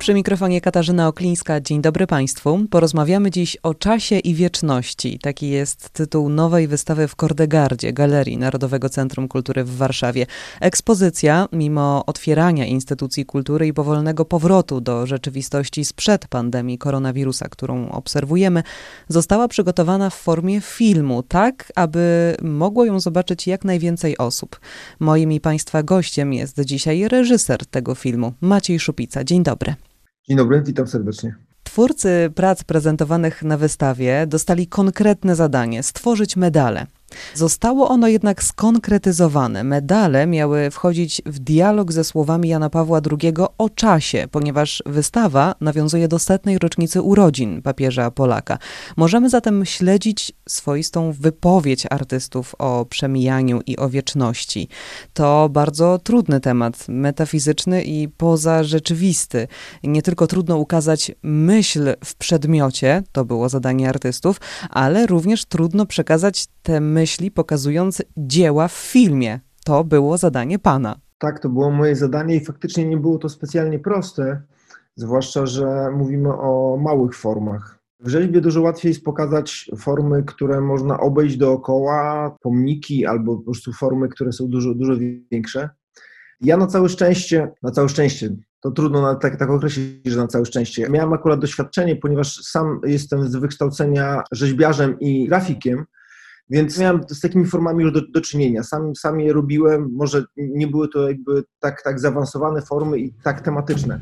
Przy mikrofonie Katarzyna Oklińska. Dzień dobry Państwu. Porozmawiamy dziś o czasie i wieczności. Taki jest tytuł nowej wystawy w Kordegardzie, Galerii Narodowego Centrum Kultury w Warszawie. Ekspozycja, mimo otwierania instytucji kultury i powolnego powrotu do rzeczywistości sprzed pandemii koronawirusa, którą obserwujemy, została przygotowana w formie filmu, tak aby mogło ją zobaczyć jak najwięcej osób. Moim i Państwa gościem jest dzisiaj reżyser tego filmu, Maciej Szupica. Dzień dobry. Dzień dobry, witam serdecznie. Twórcy prac prezentowanych na wystawie dostali konkretne zadanie stworzyć medale. Zostało ono jednak skonkretyzowane. Medale miały wchodzić w dialog ze słowami Jana Pawła II o czasie, ponieważ wystawa nawiązuje do setnej rocznicy urodzin papieża Polaka. Możemy zatem śledzić swoistą wypowiedź artystów o przemijaniu i o wieczności. To bardzo trudny temat, metafizyczny i pozarzeczywisty. Nie tylko trudno ukazać myśl w przedmiocie, to było zadanie artystów, ale również trudno przekazać te myśli myśli, pokazując dzieła w filmie. To było zadanie pana. Tak, to było moje zadanie i faktycznie nie było to specjalnie proste, zwłaszcza, że mówimy o małych formach. W rzeźbie dużo łatwiej jest pokazać formy, które można obejść dookoła, pomniki albo po prostu formy, które są dużo, dużo większe. Ja na całe szczęście, na całe szczęście, to trudno tak, tak określić, że na całe szczęście. Miałem akurat doświadczenie, ponieważ sam jestem z wykształcenia rzeźbiarzem i grafikiem, więc miałem z takimi formami już do, do czynienia. Sam, sam je robiłem, może nie były to jakby tak, tak zaawansowane formy i tak tematyczne.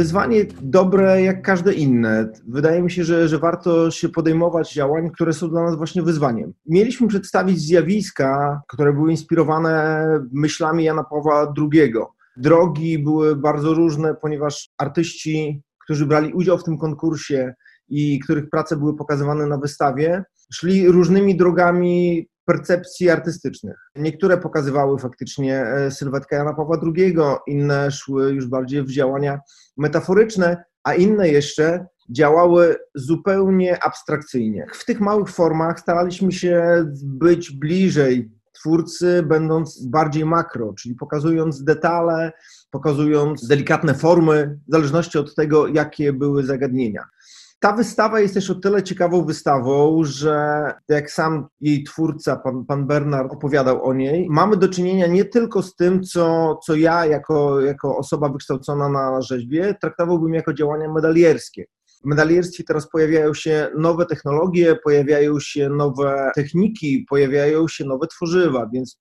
Wyzwanie dobre jak każde inne. Wydaje mi się, że, że warto się podejmować działań, które są dla nas właśnie wyzwaniem. Mieliśmy przedstawić zjawiska, które były inspirowane myślami Jana Pawła II. Drogi były bardzo różne, ponieważ artyści, którzy brali udział w tym konkursie i których prace były pokazywane na wystawie, szli różnymi drogami percepcji artystycznych. Niektóre pokazywały faktycznie e, sylwetkę Jana Pawła II, inne szły już bardziej w działania metaforyczne, a inne jeszcze działały zupełnie abstrakcyjnie. W tych małych formach staraliśmy się być bliżej twórcy, będąc bardziej makro, czyli pokazując detale, pokazując delikatne formy, w zależności od tego, jakie były zagadnienia. Ta wystawa jest też o tyle ciekawą wystawą, że jak sam jej twórca, pan, pan Bernard, opowiadał o niej, mamy do czynienia nie tylko z tym, co, co ja jako, jako osoba wykształcona na rzeźbie traktowałbym jako działania medalierskie. W medalierstwie teraz pojawiają się nowe technologie, pojawiają się nowe techniki, pojawiają się nowe tworzywa, więc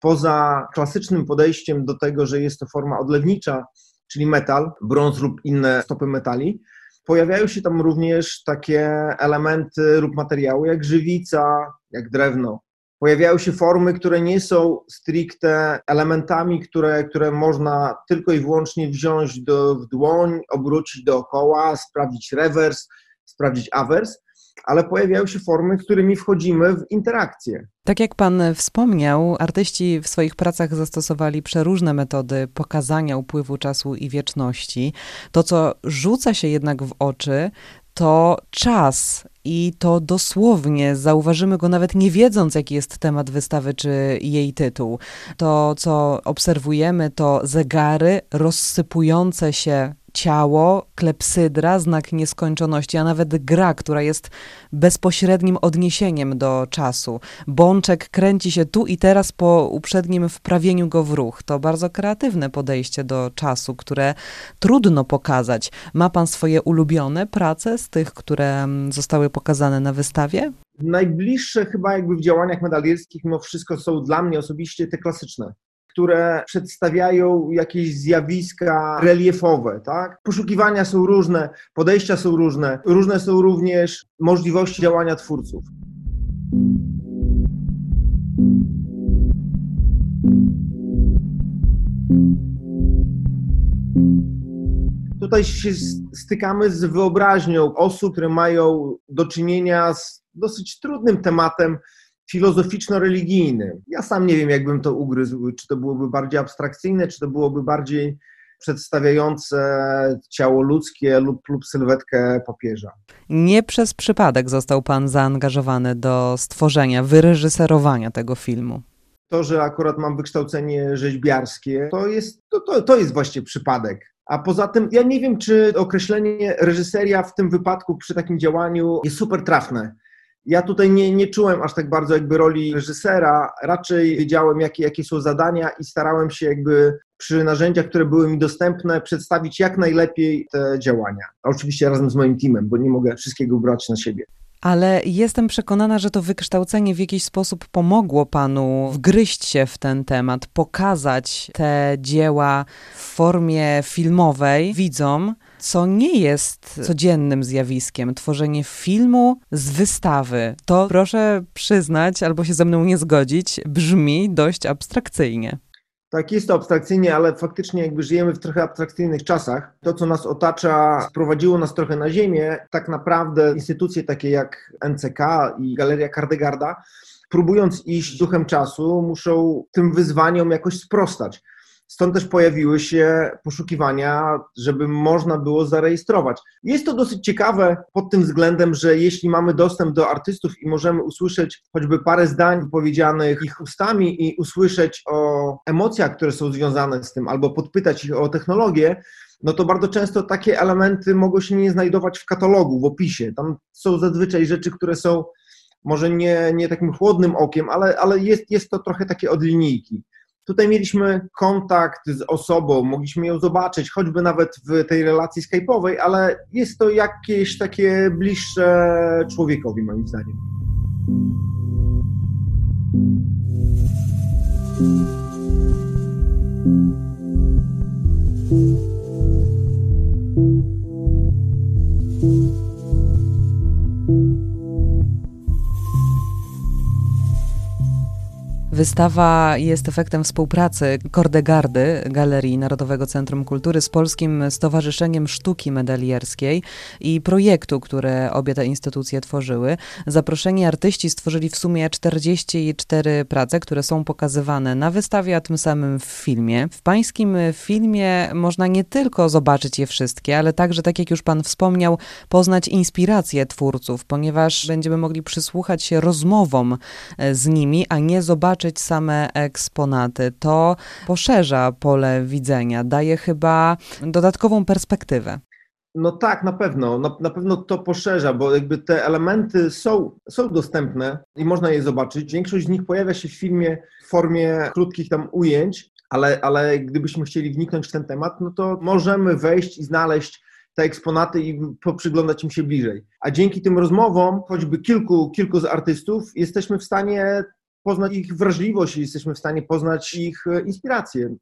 poza klasycznym podejściem do tego, że jest to forma odlewnicza, czyli metal, brąz lub inne stopy metali, Pojawiają się tam również takie elementy lub materiały jak żywica, jak drewno. Pojawiają się formy, które nie są stricte elementami, które, które można tylko i wyłącznie wziąć do, w dłoń, obrócić dookoła, sprawdzić rewers, sprawdzić awers, ale pojawiają się formy, którymi wchodzimy w interakcję. Tak jak pan wspomniał, artyści w swoich pracach zastosowali przeróżne metody pokazania upływu czasu i wieczności. To, co rzuca się jednak w oczy, to czas i to dosłownie zauważymy go nawet nie wiedząc, jaki jest temat wystawy czy jej tytuł. To, co obserwujemy, to zegary rozsypujące się ciało, klepsydra, znak nieskończoności, a nawet gra, która jest bezpośrednim odniesieniem do czasu. Bączek kręci się tu i teraz po uprzednim wprawieniu go w ruch. To bardzo kreatywne podejście do czasu, które trudno pokazać. Ma pan swoje ulubione prace z tych, które mm, zostały pokazane na wystawie? Najbliższe chyba jakby w działaniach medalierskich mimo wszystko są dla mnie osobiście te klasyczne które przedstawiają jakieś zjawiska reliefowe, tak? Poszukiwania są różne, podejścia są różne, różne są również możliwości działania twórców. Tutaj się stykamy z wyobraźnią osób, które mają do czynienia z dosyć trudnym tematem, filozoficzno-religijny. Ja sam nie wiem, jakbym to ugryzł, czy to byłoby bardziej abstrakcyjne, czy to byłoby bardziej przedstawiające ciało ludzkie lub, lub sylwetkę papieża. Nie przez przypadek został pan zaangażowany do stworzenia, wyreżyserowania tego filmu. To, że akurat mam wykształcenie rzeźbiarskie, to jest, to, to, to jest właśnie przypadek. A poza tym, ja nie wiem, czy określenie reżyseria w tym wypadku przy takim działaniu jest super trafne. Ja tutaj nie, nie czułem aż tak bardzo jakby roli reżysera, raczej wiedziałem, jakie, jakie są zadania i starałem się jakby przy narzędziach, które były mi dostępne, przedstawić jak najlepiej te działania. Oczywiście razem z moim teamem, bo nie mogę wszystkiego brać na siebie. Ale jestem przekonana, że to wykształcenie w jakiś sposób pomogło panu wgryźć się w ten temat, pokazać te dzieła w formie filmowej widzom, co nie jest codziennym zjawiskiem. Tworzenie filmu z wystawy, to proszę przyznać albo się ze mną nie zgodzić, brzmi dość abstrakcyjnie. Tak, jest to abstrakcyjnie, ale faktycznie jakby żyjemy w trochę abstrakcyjnych czasach. To, co nas otacza, sprowadziło nas trochę na ziemię. Tak naprawdę instytucje takie jak NCK i Galeria Kardegarda, próbując iść duchem czasu, muszą tym wyzwaniom jakoś sprostać. Stąd też pojawiły się poszukiwania, żeby można było zarejestrować. Jest to dosyć ciekawe pod tym względem, że jeśli mamy dostęp do artystów i możemy usłyszeć choćby parę zdań powiedzianych ich ustami i usłyszeć o emocjach, które są związane z tym, albo podpytać ich o technologię, no to bardzo często takie elementy mogą się nie znajdować w katalogu, w opisie. Tam są zazwyczaj rzeczy, które są może nie, nie takim chłodnym okiem, ale, ale jest, jest to trochę takie od linijki. Tutaj mieliśmy kontakt z osobą, mogliśmy ją zobaczyć, choćby nawet w tej relacji skype'owej, ale jest to jakieś takie bliższe człowiekowi, moim zdaniem. Wystawa jest efektem współpracy Kordegardy, Galerii Narodowego Centrum Kultury z Polskim Stowarzyszeniem Sztuki Medalierskiej i projektu, które obie te instytucje tworzyły. Zaproszeni artyści stworzyli w sumie 44 prace, które są pokazywane na wystawie, a tym samym w filmie. W pańskim filmie można nie tylko zobaczyć je wszystkie, ale także, tak jak już pan wspomniał, poznać inspiracje twórców, ponieważ będziemy mogli przysłuchać się rozmowom z nimi, a nie zobaczyć same eksponaty. To poszerza pole widzenia, daje chyba dodatkową perspektywę. No tak, na pewno. Na, na, pewno to poszerza, bo jakby te elementy są, są dostępne i można je zobaczyć. Większość z nich pojawia się w filmie w formie krótkich tam ujęć, ale, ale gdybyśmy chcieli wniknąć w ten temat, no to możemy wejść i znaleźć te eksponaty i poprzyglądać im się bliżej. A dzięki tym rozmowom, choćby kilku, kilku z artystów, jesteśmy w stanie poznać ich wrażliwość i jesteśmy w stanie poznać ich e, inspiracje.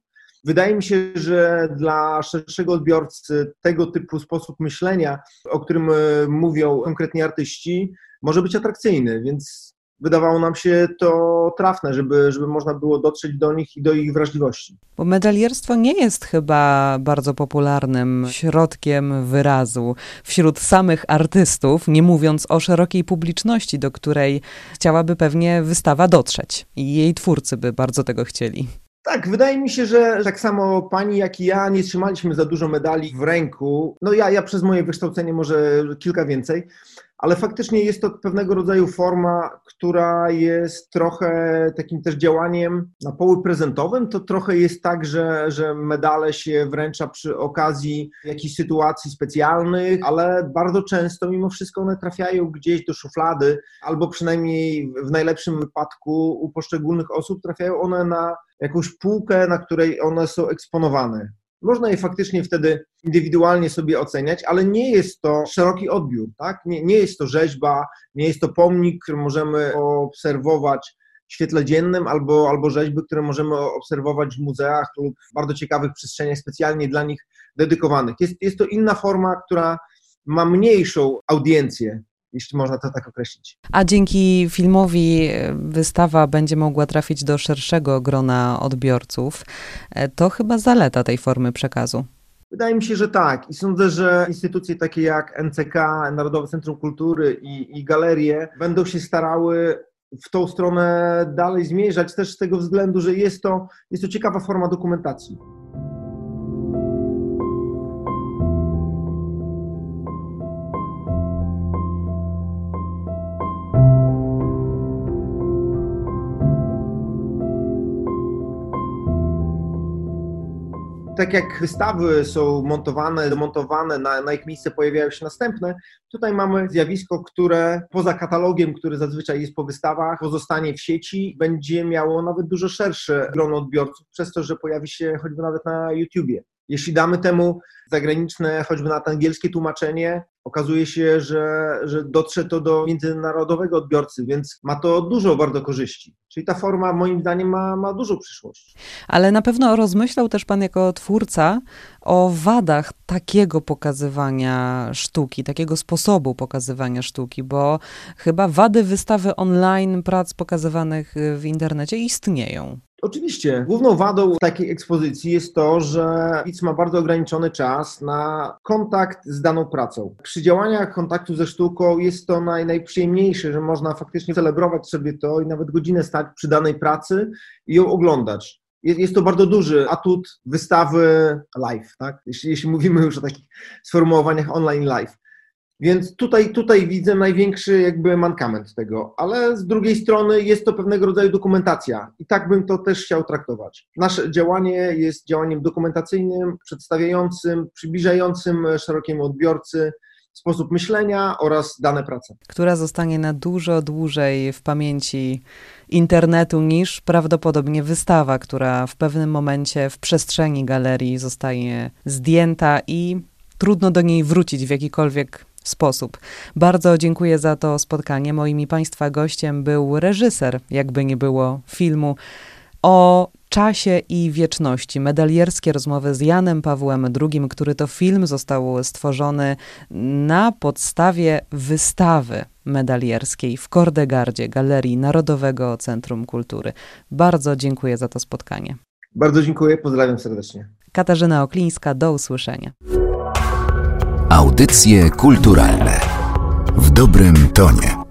Wydaje mi się, że dla szerszego odbiorcy tego typu sposób myślenia, o którym e, mówią konkretni artyści, może być atrakcyjny, więc wydawało nam się to trafne, żeby, żeby można było dotrzeć do nich i do ich wrażliwości. Bo medalierstwo nie jest chyba bardzo popularnym środkiem wyrazu wśród samych artystów, nie mówiąc o szerokiej publiczności, do której chciałaby pewnie wystawa dotrzeć. I jej twórcy by bardzo tego chcieli. Tak, wydaje mi się, że tak samo pani, jak i ja nie trzymaliśmy za dużo medali w ręku. No ja, ja przez moje wykształcenie może kilka więcej, ale faktycznie jest to pewnego rodzaju forma, która jest trochę takim też działaniem na poły prezentowym. To trochę jest tak, że, że medale się wręcza przy okazji jakichś sytuacji specjalnych, ale bardzo często mimo wszystko one trafiają gdzieś do szuflady, albo przynajmniej w najlepszym wypadku u poszczególnych osób trafiają one na jakąś półkę, na której one są eksponowane. Można je faktycznie wtedy indywidualnie sobie oceniać, ale nie jest to szeroki odbiór, tak? Nie, nie jest to rzeźba, nie jest to pomnik, który możemy obserwować w świetle dziennym, albo, albo rzeźby, które możemy obserwować w muzeach lub w bardzo ciekawych przestrzeniach specjalnie dla nich dedykowanych. Jest, jest to inna forma, która ma mniejszą audiencję jeśli można to tak określić. A dzięki filmowi e, wystawa będzie mogła trafić do szerszego grona odbiorców. E, to chyba zaleta tej formy przekazu. Wydaje mi się, że tak. I sądzę, że instytucje takie jak NCK, Narodowe Centrum Kultury i, i galerie będą się starały w tą stronę dalej zmierzać, też z tego względu, że jest to, jest to ciekawa forma dokumentacji. Tak jak wystawy są montowane, demontowane, na, na ich miejsce pojawiają się następne, tutaj mamy zjawisko, które poza katalogiem, który zazwyczaj jest po wystawach, pozostanie w sieci, będzie miało nawet dużo szersze grono odbiorców, przez to, że pojawi się choćby nawet na YouTubie. Jeśli damy temu zagraniczne, choćby na angielskie tłumaczenie, okazuje się, że, że dotrze to do międzynarodowego odbiorcy, więc ma to dużo bardzo korzyści. Czyli ta forma moim zdaniem ma, ma dużą przyszłość. Ale na pewno rozmyślał też pan jako twórca o wadach takiego pokazywania sztuki, takiego sposobu pokazywania sztuki, bo chyba wady wystawy online prac pokazywanych w internecie istnieją. Oczywiście. Główną wadą takiej ekspozycji jest to, że widz ma bardzo ograniczony czas na kontakt z daną pracą. Przy działaniach kontaktu ze sztuką jest to naj, najprzyjemniejsze, że można faktycznie celebrować sobie to i nawet godzinę stać przy danej pracy i ją oglądać. Jest, jest to bardzo duży atut wystawy live, tak? jeśli, jeśli mówimy już o takich sformułowaniach online live. Więc tutaj, tutaj widzę największy jakby mankament tego, ale z drugiej strony jest to pewnego rodzaju dokumentacja i tak bym to też chciał traktować. Nasze działanie jest działaniem dokumentacyjnym, przedstawiającym, przybliżającym szerokiemu odbiorcy sposób myślenia oraz dane prace. Która zostanie na dużo dłużej w pamięci internetu niż prawdopodobnie wystawa, która w pewnym momencie w przestrzeni galerii zostaje zdjęta i trudno do niej wrócić w jakikolwiek sposób. Bardzo dziękuję za to spotkanie. Moim i Państwa gościem był reżyser, jakby nie było, filmu o czasie i wieczności. Medalierskie rozmowy z Janem Pawłem II, który to film został stworzony na podstawie wystawy medalierskiej w Kordegardzie, Galerii Narodowego Centrum Kultury. Bardzo dziękuję za to spotkanie. Bardzo dziękuję, pozdrawiam serdecznie. Katarzyna Oklińska, do usłyszenia. Audycje kulturalne w dobrym tonie.